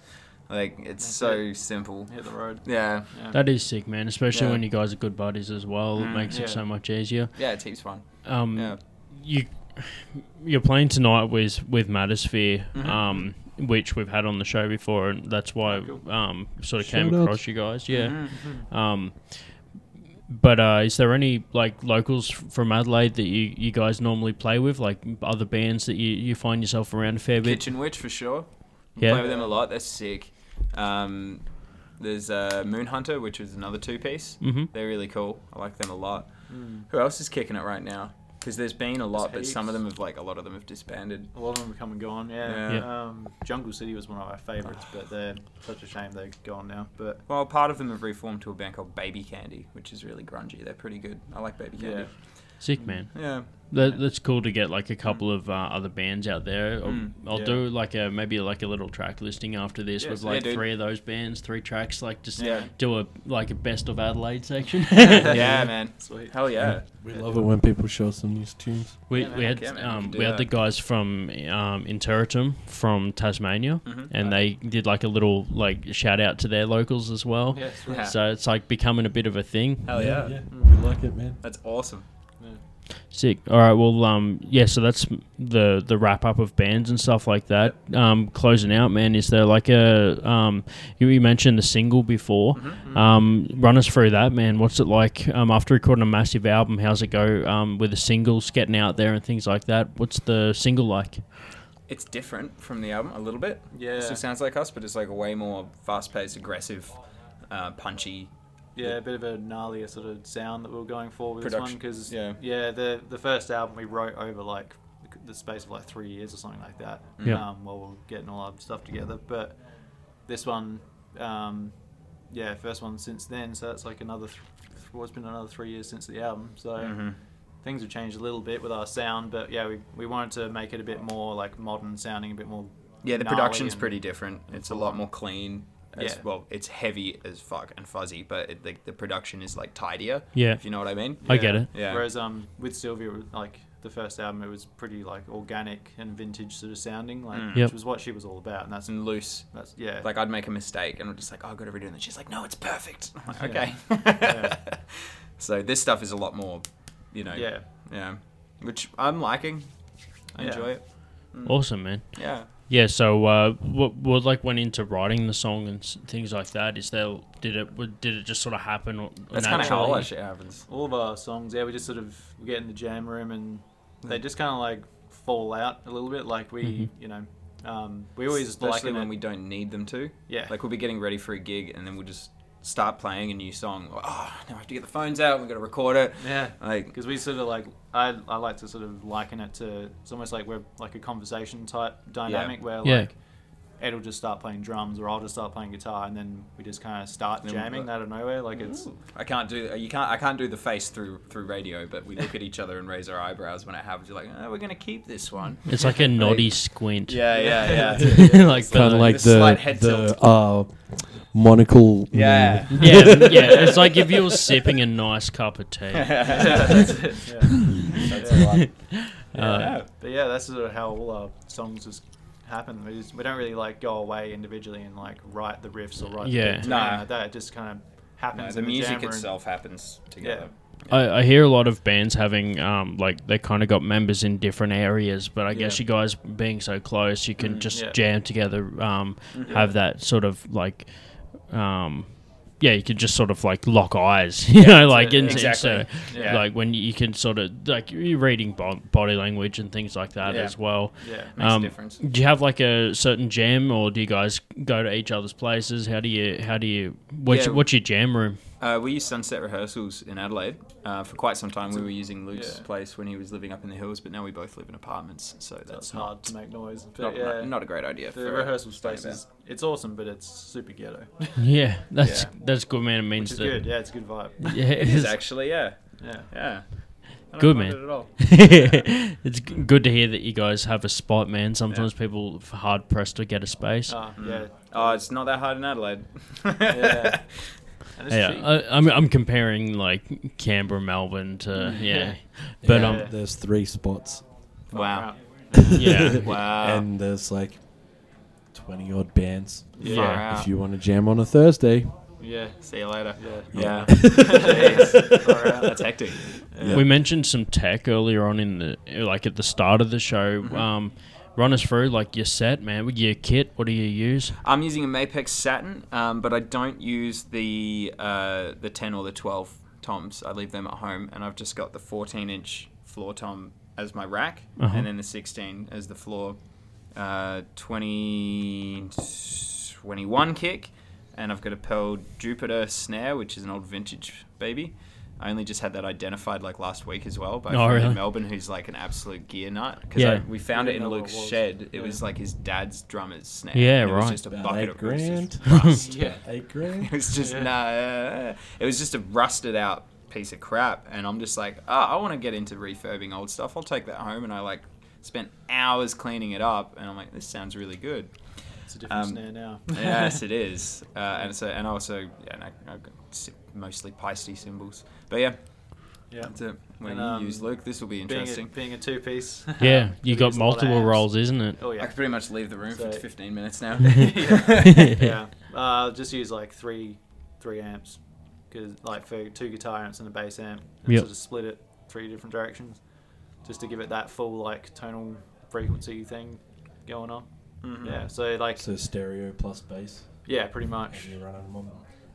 Like it's That's so simple. Hit the road. Yeah, Yeah. That is sick, man. Especially Yeah. when you guys are good buddies as well. It Mm, makes yeah. it so much easier. yeah, it's heaps fun. Um, Yeah. you you're playing tonight with with Matersphere, Mhm. um, which we've had on the show before, and that's why Oh, um sort of came Shout out. across you guys. Yeah. Mhm. Um, but uh, is there any like locals from Adelaide that you, you guys normally play with, like other bands that you, you find yourself around a fair bit? Kitchen Witch for sure. We Yeah. Play with them a lot. They're sick. Um, there's uh, Moon Hunter, which is another two piece. Mm-hmm. They're really cool. I like them a lot. Mm. Who else is kicking it right now? Because there's been a lot, but There's some of them have like a lot of them have disbanded. A lot of them have come and gone. Yeah. Yeah. Yeah. Um, Jungle City was one of our favourites, but they're such a shame they're gone now. But Well, part of them have reformed to a band called Baby Candy, which is really grungy. They're pretty good. I like Baby Candy. yeah, Candy. Sick man. Yeah. That, that's cool to get like a couple of uh, other bands out there. I'll, Mm, I'll yeah. do like a maybe like a little track listing after this Yeah, with like dude. three of those bands, three tracks. Like just Yeah. do a like a best of Adelaide section. [LAUGHS] yeah, man. sweet. Hell yeah. We love it when people show us some new tunes. We, Yeah, man. we had Yeah, man, we um, we had that. the guys from um, Interretum from Tasmania, Mhm. and they did like a little like shout out to their locals as well. Yeah. Yeah. So it's like becoming a bit of a thing. Hell yeah. yeah. Mm. We like it, man. That's awesome. Sick. All right. Well, um, yeah. So that's the the wrap up of bands and stuff like that. Um, closing out, man. Is there like a um, you, you mentioned the single before. Mhm. Um, run us through that, man. What's it like um, after recording a massive album? How's it go um, with the singles getting out there and things like that? What's the single like? It's different from the album a little bit. Yeah. Still sounds like us, but it's like a way more fast paced, aggressive, uh, punchy. Yeah, a bit of a gnarlier sort of sound that we were going for with this one because yeah. yeah, the the first album we wrote over like the- space of like three years or something like that. Yeah. Um, while we we're getting all our stuff together, but this one, um, yeah, first one since then, so that's like another. Th- well, it's been another three years since the album, so Mhm. things have changed a little bit with our sound, but yeah, we we wanted to make it a bit more like modern sounding, a bit more. Yeah, the production's and- pretty different. It's a lot more clean. As, Yeah. Well, it's heavy as fuck and fuzzy, but it, the, the production is like tidier. Yeah. If you know what I mean. I get it. Yeah. Whereas um with Sylvia, like the first album, it was pretty like organic and vintage sort of sounding, like Mm. which Yep. was what she was all about, and that's And loose. that's yeah. Like I'd make a mistake and I'm just like, oh, I got to redo it. And she's like, no, it's perfect. [LAUGHS] I'm like, Yeah. okay. Yeah. [LAUGHS] so this stuff is a lot more, you know. yeah, Yeah. Which I'm liking. I Yeah. enjoy it. Mm. Awesome, man. Yeah. Yeah, so uh, what what like went into writing the song and s- things like that? Is there did it would- did it just sort of happen? or- That's kind of how all naturally? that shit happens. all of our songs, yeah, we just sort of we get in the jam room and they just kind of like fall out a little bit. Like we, Mm-hmm. you know, um, we always Especially when it- we don't need them to. yeah, Like we'll be getting ready for a gig and then we'll just start playing a new song. Oh, now I have to get the phones out. We've got to record it. yeah. Like Because we sort of like, I, I like to sort of liken it to, it's almost like we're like a conversation type dynamic where Yeah. like Ed will just start playing drums or I'll just start playing guitar and then we just kind of start jamming we'll- out of nowhere. Like it's, I can't do you can't I can't do the face through through radio, but we look at each other and raise our eyebrows when it happens. You're like, oh, we're gonna keep this one. It's like a [LAUGHS] naughty squint. Yeah, yeah, yeah. [LAUGHS] like Kind of like the slight the head the uh, monocle. yeah. [LAUGHS] yeah, yeah. It's like if you were sipping a nice cup of tea. that's it. Yeah. That's a lot. Uh, But yeah, that's sort of how all our songs just happen. We, just, we don't really like go away individually and like write the riffs or write Yeah. the beats or Nah. like that. It just kind of happens. No, the in music jam room. itself happens together. I, I hear a lot of bands having um like they kind of got members in different areas, but I guess you guys being so close, you can Mm, just yeah. jam together. Um, have that sort of like, um, yeah, you can just sort of like lock eyes, [LAUGHS] you know, like yeah. Exactly. so, Yeah. like when you can sort of like you're reading bo- body language and things like that Yeah. as well. Yeah. Makes Um, a difference. Do you have like a certain jam, or do you guys go to each other's places? How do you how do you what's, Yeah. what's your jam room? Uh, we used Sunset Rehearsals in Adelaide. Uh, for quite some time, we were using Luke's yeah. place when he was living up in the hills, but now we both live in apartments, so That's that's hard not, to make noise. But not, yeah, not, not a great idea. the for rehearsal staying space is it's awesome, but it's super ghetto. [LAUGHS] Yeah, that's Yeah. that's good, man. It Which means is that good. Yeah, it's a good vibe. [LAUGHS] Yeah, It is actually, yeah, Yeah. yeah. Good, man. it at all. [LAUGHS] it's g- good to hear that you guys have a spot, man. Sometimes people are hard pressed to get a space. Mm. yeah. Oh, it's not that hard in Adelaide. Yeah. And yeah, cheap. I, I'm I'm comparing like Canberra, Melbourne to [LAUGHS] yeah, Yeah. [LAUGHS] but Yeah. um There's three spots, wow. [LAUGHS] yeah, Wow. and there's like twenty odd bands. Yeah. Far Yeah. out. If you want to jam on a Thursday, Yeah. See you later. Yeah. Yeah. Yeah. Jeez. Far out. That's hectic. Yeah. we mentioned some tech earlier on in the like at the start of the show. Mm-hmm. Um, run us through like your set, man. With your kit, what do you use? I'm using a Mapex Saturn, um, but I don't use the uh, the 10 or the 12 toms. I leave them at home, and I've just got the 14 inch floor tom as my rack, Uh-huh. and then the 16 as the floor. Uh, 20, 21 kick, and I've got a Pearl Jupiter snare, which is an old vintage baby. I only just had that identified like last week as well by a Oh, friend really? in Melbourne who's like an absolute gear nut. Because Yeah. we found it in Didn't know what Luke's it shed. It Yeah. was like his dad's drummer's snare. Yeah, it right. was just a About bucket of it was just grand. [LAUGHS] rust. Yeah. [LAUGHS] eight grand. It was just Yeah. nah. It was just a rusted out piece of crap, and I'm just like, oh, I want to get into refurbing old stuff. I'll take that home, and I like spent hours cleaning it up, and I'm like, this sounds really good. It's a different Um, snare now. yes, [LAUGHS] it is, uh, and so and also yeah, and I, I've got si- mostly Paiste cymbals. but yeah, Yeah. that's it. When And, you um, use Luke, this will be Being a, interesting. being a two piece. [LAUGHS] Yeah, [LAUGHS] you got multiple roles, isn't it? Oh I yeah. could pretty much leave the room for 15 minutes now. [LAUGHS] yeah. Uh, just use like three three amps, because like for two guitar amps and a bass amp, and Yep. sort of split it three different directions, just to give it that full like tonal frequency thing going on. Mhm. Yeah. So like So stereo plus bass. yeah, pretty much.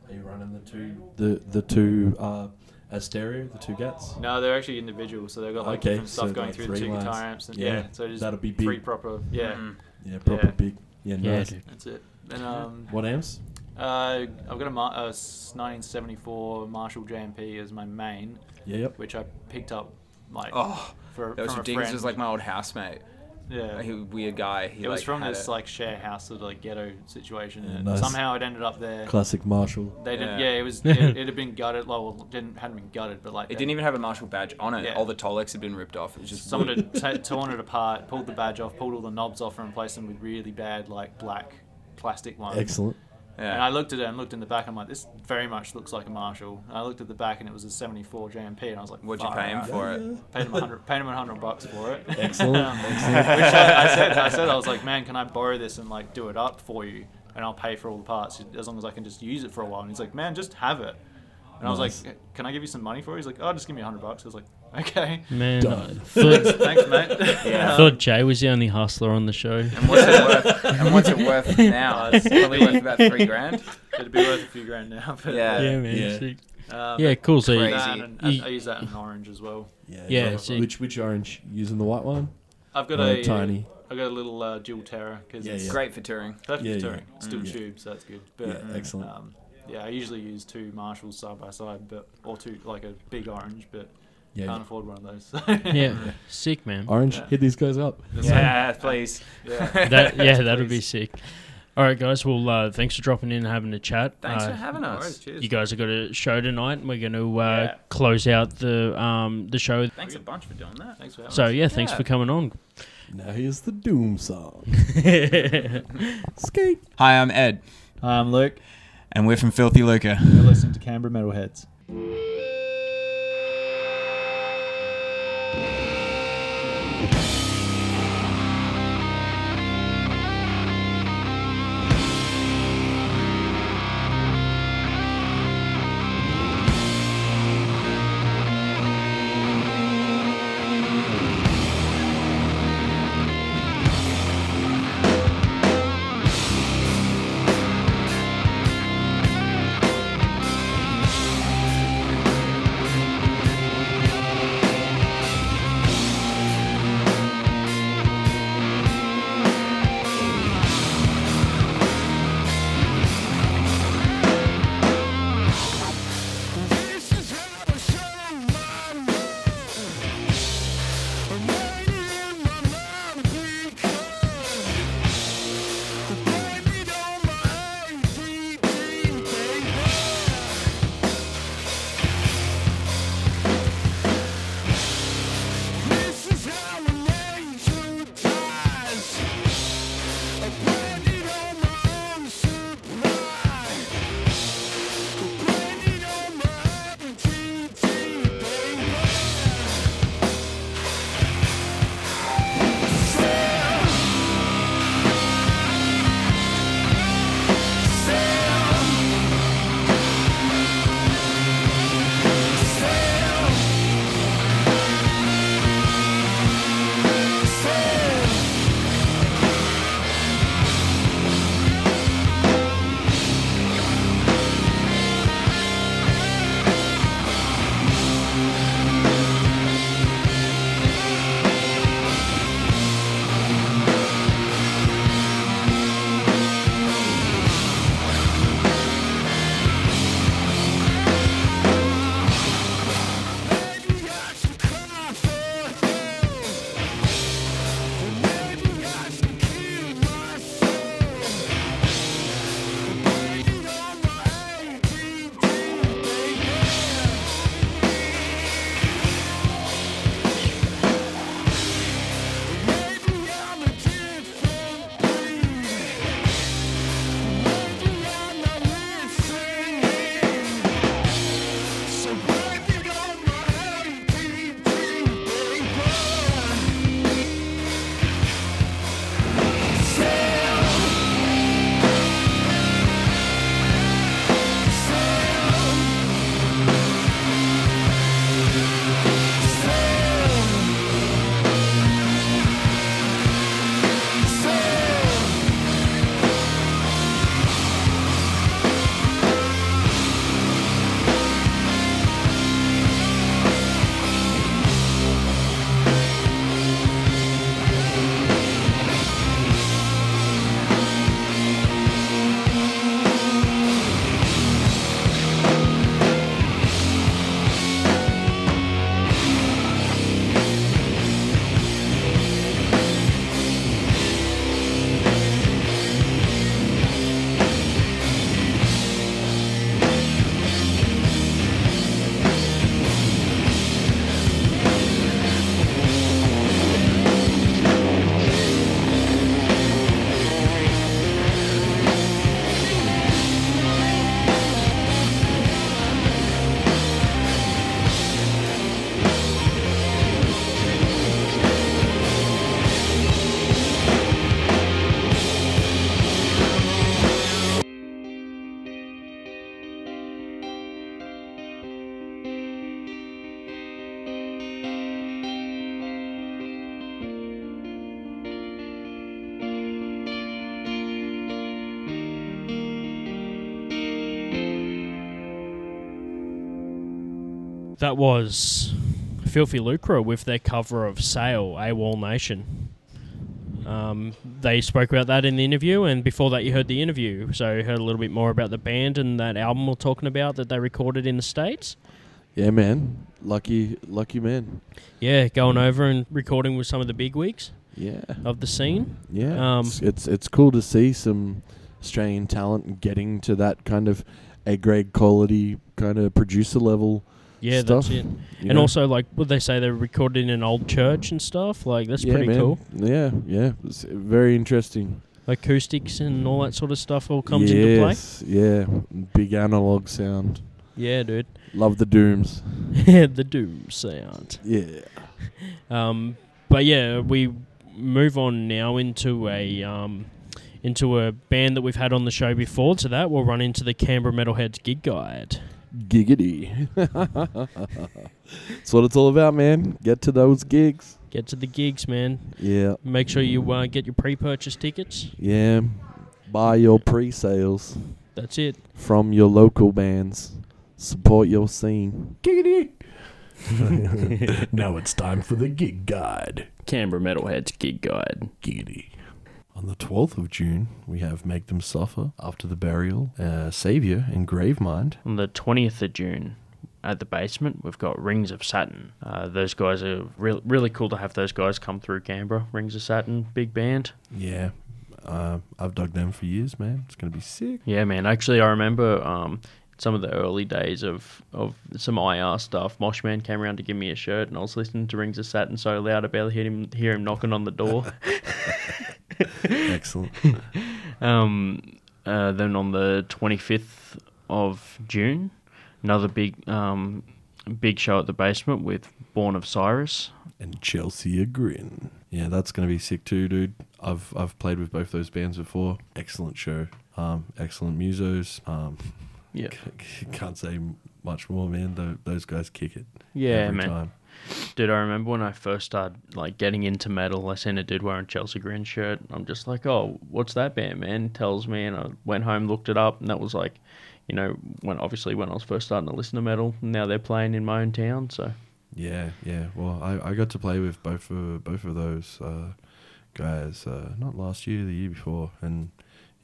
Are you running them on? Are you running the two? The the two uh, as stereo, the two gats. No, they're actually individual, so they've got like Okay, different stuff so going like through the three two lines. guitar amps. And, Yeah, yeah, so just that'll be three big. proper. Yeah, Mhm. Yeah, proper Yeah. big. Yeah, Yeah, nice. dude. that's it. And um, What amps? uh, I've got a, Mar- a s- 1974 Marshall JMP as my main, Yeah, yep. which I picked up like Oh, for that was from a ridiculous. friend. It was like my old housemate. Yeah. He, weird guy. He it was like, from had this it. like share house sort of like ghetto situation, Yeah, and nice. somehow it ended up there. Classic Marshall. They didn't. Yeah. Yeah, it was. [LAUGHS] It, it had been gutted. Well, it didn't hadn't been gutted, but like It didn't even have a Marshall badge on it. Yeah. All the Tolex had been ripped off. It was just Someone wood. had [LAUGHS] t- torn it apart, pulled the badge off, pulled all the knobs off, and replaced them with really bad like black plastic ones. Excellent. And I looked at it and looked in the back. I'm like, this very much looks like a Marshall. And I looked at the back and it was a 74 JMP, and I was like, What'd you pay him out." for it? Paid him 100. Paid him 100 bucks for it. [LAUGHS] Excellent. Um, Which I, I said, I said, I was like, man, can I borrow this and like do it up for you, and I'll pay for all the parts as long as I can just use it for a while. And he's like, man, just have it. And I was like, can I give you some money for it? He's like, oh, just give me 100 bucks. I was like, [LAUGHS] Okay. Man, Done. I thought, [LAUGHS] Thanks, mate. I thought Jay was the only hustler on the show. And what's it worth? [LAUGHS] And what's it worth now? It's probably worth about three grand. It'd be worth a few grand now. But, Yeah. yeah, man. Yeah. sick. Uh, Yeah, cool. So Crazy. that and, and You- I use that in orange as well. Yeah. Yeah, so sick. which which orange? Using the white one? I've got Or a tiny. I've got a little uh, dual terror because Yeah, it's yeah. Great for touring. perfect Yeah, for yeah. touring. Still Mm. tube, so that's good. But Yeah, excellent. Um, yeah, I usually use two Marshalls side by side, but or two like a big orange, but Yeah. can't afford one of those. So. Yeah, [LAUGHS] sick, man. Orange, Yeah. hit these guys up. Yeah, please. yeah. That yeah, [LAUGHS] that'd be sick. All right, guys. Well, uh, thanks for dropping in and having a chat. Thanks Uh, for having us. worries, cheers. You guys have got a show tonight, and we're going to uh, Yeah. close out the um, the show. Thanks a bunch for doing that. Thanks for having So us. So yeah, thanks Yeah. for coming on. Now here's the Doom song. [LAUGHS] Skate. Hi, I'm Ed, Hi, I'm Luke. and we're from Filthy Lucre. You're listening to Canberra Metalheads. That was Filthy Lucre with their cover of Sail, AWOL Nation. Um, they spoke about that in the interview, and before that, you heard the interview. So, you heard a little bit more about the band and that album we're talking about that they recorded in the States. Yeah, man. Lucky, lucky man. Yeah, going over and recording with some of the big wigs Yeah. of the scene. Yeah, Um, it's, it's it's cool to see some Australian talent getting to that kind of A grade quality kind of producer level. Yeah, Stuff, that's it. And know? also, like, would they say, they recorded in an old church and stuff. Like, that's yeah, pretty man. cool. Yeah, yeah, it's very interesting. Acoustics and all that sort of stuff all comes into play. yeah, big analog sound. Yeah, dude. Love the dooms. [LAUGHS] Yeah, the doom sound. Yeah, [LAUGHS] Um, but yeah, we move on now into a um, into a band that we've had on the show before. To that, we'll run into the Canberra Metalheads gig guide. Giggity. That's what it's all about, man. Get to those gigs. Get to the gigs, man. Yeah, Make sure you uh, get your pre-purchase tickets. yeah. Buy your pre-sales That's it. from your local bands. Support your scene. Giggity. [LAUGHS] now it's time for the gig guide. Canberra Metalheads gig guide. Giggity. On the 12th of June, we have Make Them Suffer After the Burial, uh, Savior, and Gravemind. On the 20th of June, at the basement, we've got Rings of Saturn. Uh, those guys are re- really cool to have those guys come through Canberra. Rings of Saturn, big band. Yeah, uh, I've dug them for years, man. It's going to be sick. Yeah, man. Actually, I remember um, some of the early days of, of some IR stuff. Moshman came around to give me a shirt, and I was listening to Rings of Saturn so loud I barely hear him hear him knocking on the door. [LAUGHS] Excellent. [LAUGHS] um, uh, then on the twenty fifth of June, another big um, big show at the basement with Born of Osiris. and Chelsea a grin. Yeah, that's going to be sick too, dude. I've I've played with both those bands before. Excellent show. Um, excellent musos. Um, Yeah, c- can't say much more, man. Tho- those guys kick it. yeah, every man. Time. Dude, I remember when I first started like getting into metal, I seen a dude wearing Chelsea Grin shirt. I'm just like, oh, what's that band, man? Tells me, and I went home, looked it up, and that was like, you know, when obviously when I was first starting to listen to metal. Now they're playing in my own town, so Yeah, yeah. Well, I, I got to play with both of both of those uh, guys. Uh, not last year, the year before, and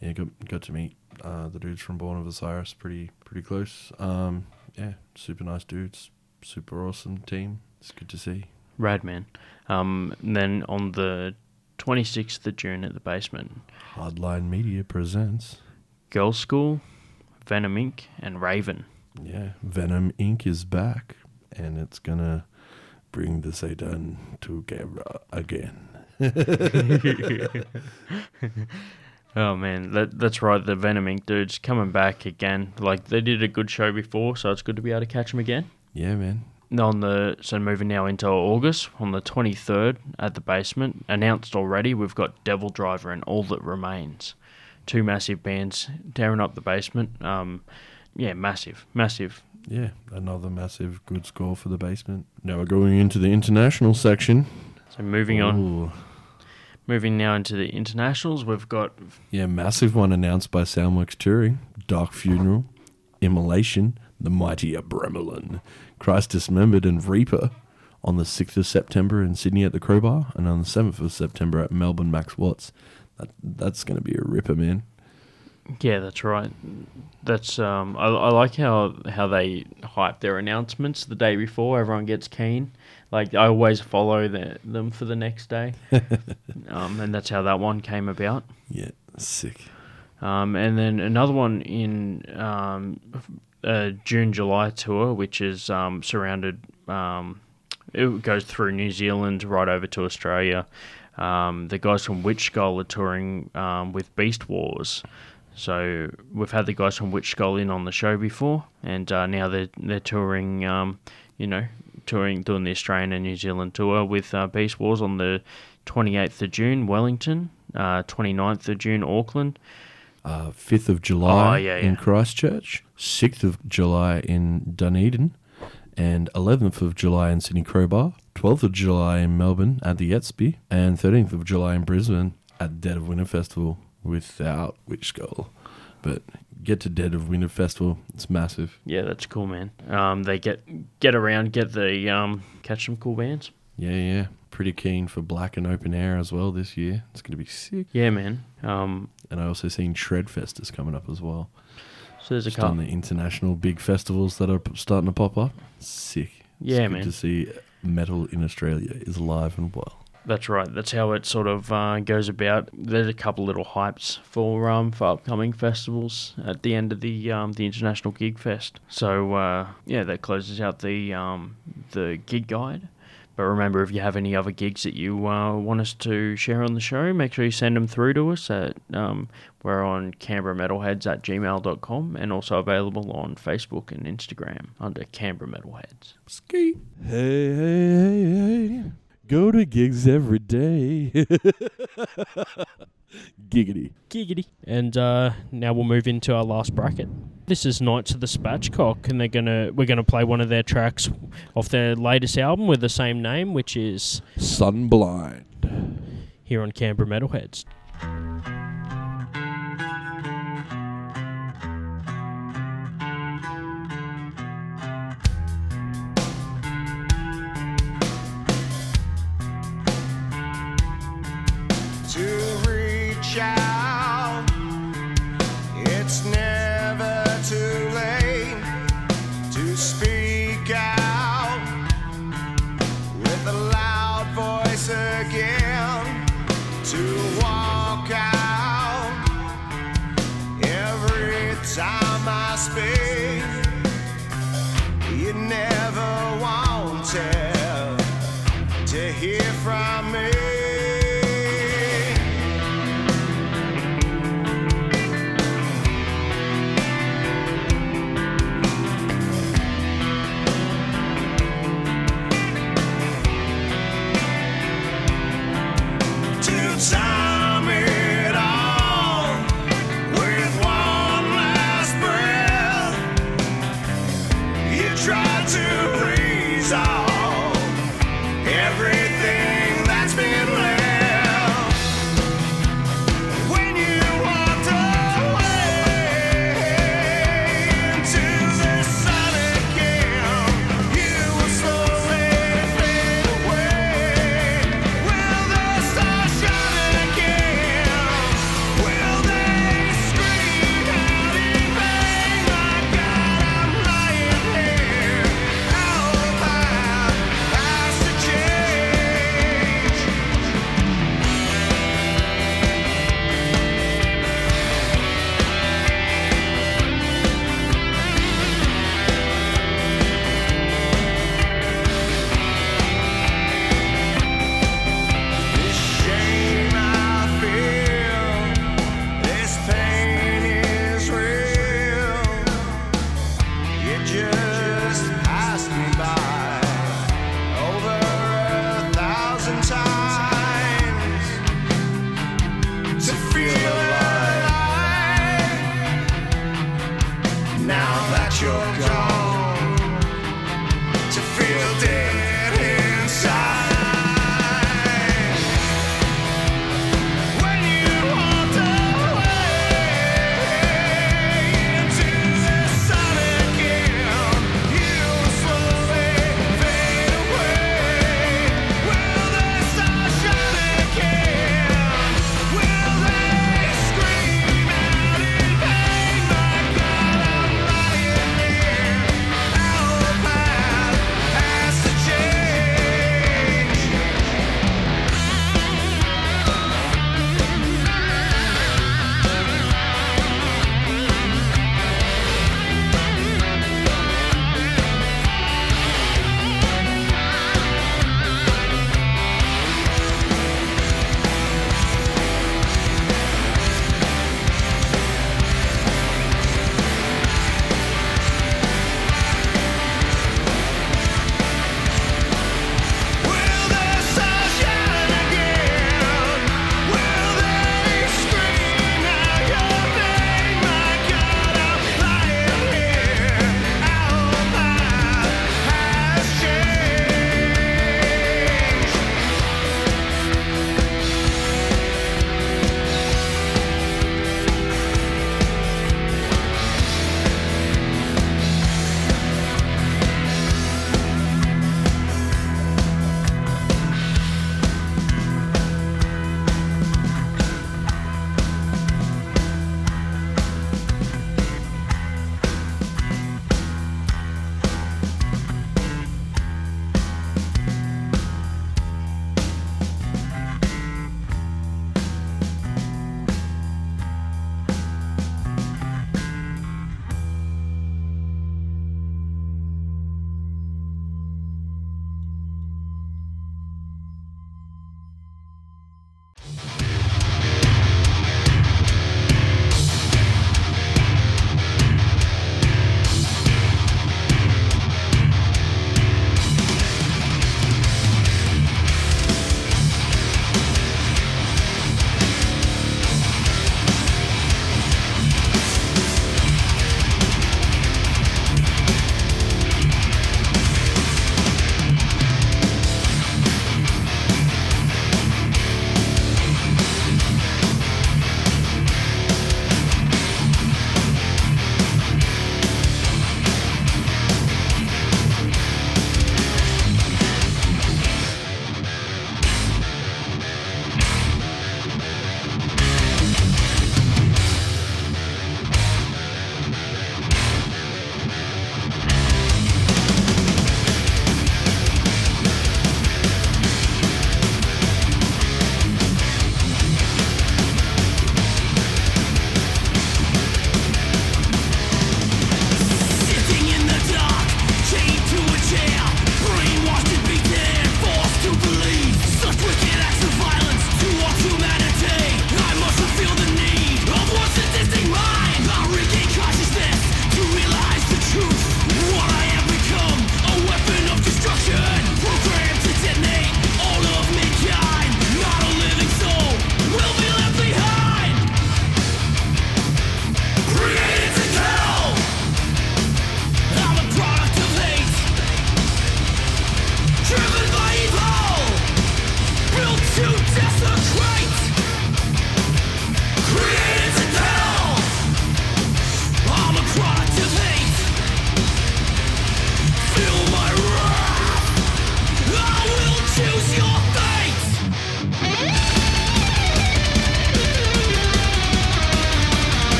yeah, got got to meet uh, the dudes from Born of Osiris pretty pretty close. Um, yeah, super nice dudes, super awesome team. It's good to see. rad man. Um, and then on the 26th of June at the basement, Hardline Media presents. Girls School, Venom Inc., and Raven. Yeah, Venom Inc. is back, and it's gonna bring the Satan together again. [LAUGHS] [LAUGHS] [LAUGHS] Oh man, that that's right. The Venom Inc. dudes coming back again. Like they did a good show before, so it's good to be able to catch them again. Yeah, man. On the so moving now into August on the twenty third at the basement announced already. We've got Devil Driver and All That Remains, two massive bands tearing up the basement. Um, yeah, massive, massive. Yeah, another massive good score for the basement. Now we're going into the international section. So moving on, Ooh. Moving now into the internationals. We've got Yeah, massive one announced by Soundworks Touring. Dark Funeral, Immolation, The Mighty Abramelin, Christ Dismembered and Reaper on the 6th of September in Sydney at the Crowbar and on the 7th of September at Melbourne Max Watts. That, that's going to be a ripper, man. Yeah, that's right. That's um, I, I like how how they hype their announcements the day before. Everyone gets keen. Like I always follow the, them for the next day, [LAUGHS] um, and that's how that one came about. Yeah, sick. Um, and then another one in um, a June July tour, which is um, surrounded. Um, it goes through New Zealand right over to Australia. Um, the guys from Witch Skull are touring um, with Beast Wars. So we've had the guys from Witch Skull in on the show before, and uh, now they're they're touring. Um, you know, touring doing the Australian and New Zealand tour with uh, Beast Wars on the 28th of June, Wellington. Uh, 29th of June, Auckland. Uh, 5th of July Oh, yeah, in. Christchurch, 6th of July in Dunedin, and 11th of July in Sydney Crowbar, 12th of July in Melbourne at the Espy, and 13th of July in Brisbane at the Dead of Winter Festival without Witch Skull. But get to Dead of Winter Festival. It's massive. Yeah, that's cool, man. Um, they get get around, get the um, catch some cool bands. Yeah, yeah. Pretty keen for Blacken Open Air as well this year. It's going to be sick. Yeah, man. Um, And I also seen Shredfest is coming up as well. so there's a couple on the international big festivals that are starting to pop up. Sick. It's Yeah, good man. to see metal in Australia is alive and well. That's right. That's how it sort of uh, goes about. There's a couple little hypes for um, for upcoming festivals at the end of the um, the international gig fest. So uh, yeah, that closes out the um, the gig guide. But remember, if you have any other gigs that you uh, want us to share on the show, make sure you send them through to us at um, we're on Canberra Metalheads at gmail.com and also available on Facebook and Instagram under Canberra Metalheads. Ski. Hey, hey, hey, hey. Go to gigs every day. [LAUGHS] Giggity. Giggity. And uh, now we'll move into our last bracket. This is Knights of the Spatchcock, and they're gonna we're gonna play one of their tracks off their latest album with the same name, which is Sunblind. here on Canberra Metalheads.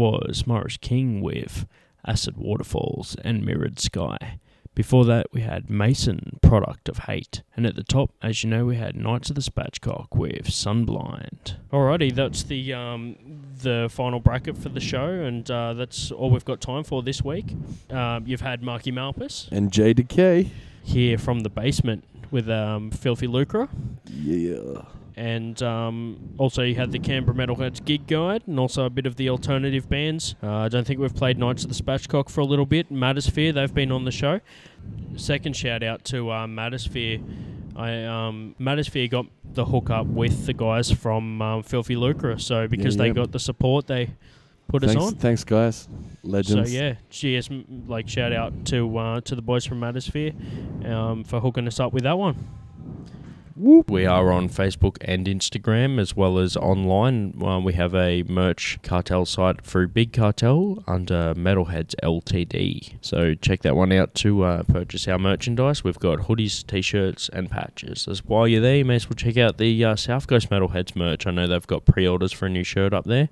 Was Morris King with Acid Waterfalls and Mirrored Sky. Before that, we had Mason, Product of Hate. And at the top, as you know, we had Knights of the Spatchcock with Sunblind. Alrighty, that's the um, the final bracket for the show, and uh, that's all we've got time for this week. Um, you've had Marky Malphas And J Decay. here from the basement with um, Filthy Lucre. Yeah. And um, also, you had the Canberra Metalheads gig guide, and also a bit of the alternative bands. Uh, I don't think we've played Knights of the Spatchcock for a little bit. Matersphere, they've been on the show. Second shout out to uh, Matersphere. I um, Matersphere got the hook up with the guys from um, Filthy Lucre, so because they yeah. got the support, they put Thanks, us on. thanks, guys. Legends. So yeah, m- like shout out to uh, to the boys from Matersphere um, for hooking us up with that one. We are on Facebook and Instagram as well as online. Uh, we have a merch cartel site through Big Cartel under Metalheads Ltd. So check that one out to uh, purchase our merchandise. We've got hoodies, t-shirts, and patches. As while you're there, you may as well check out the uh, South Coast Metalheads merch. I know they've got pre-orders for a new shirt up there.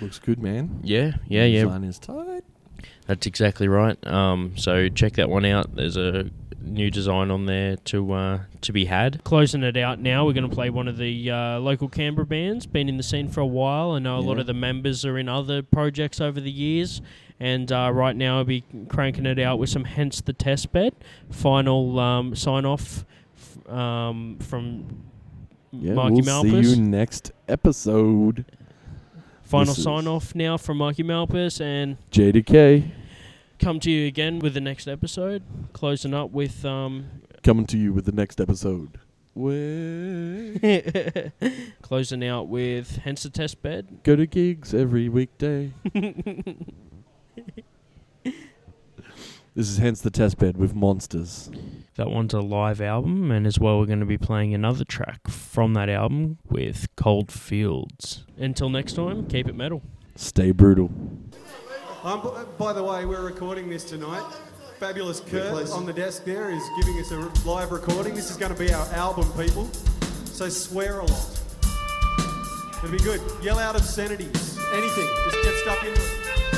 Looks good, man. Yeah, yeah, yeah. Design is tight. That's exactly right. Um, so check that one out. There's a new design on there to uh, to be had. Closing it out now, we're going to play one of the uh, local Canberra bands. Been in the scene for a while. I know a lot of the members are in other projects over the years. And uh, right now, I'll be cranking it out with some Hence the Test Bed. Final um, sign off f- um, from Yeah, Marky we'll Malphas. see you next episode. Final This sign off now from Mikey Malphas. And JDecay come to you again with the next episode. Closing up with um, coming to you with the next episode. [LAUGHS] Closing out with hence the test bed. Go to gigs every weekday. [LAUGHS] this is hence the test bed with monsters. That one's a live album, and as well, we're going to be playing another track from that album with Cold Fields. Until next time, keep it metal. Stay brutal. Um, b- by the way, we're recording this tonight. Fabulous Kurt on the desk there is giving us a live recording. This is going to be our album, people. So swear a lot. It'll be good. Yell out obscenities. Anything. Just get stuck into it.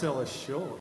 Sell us short.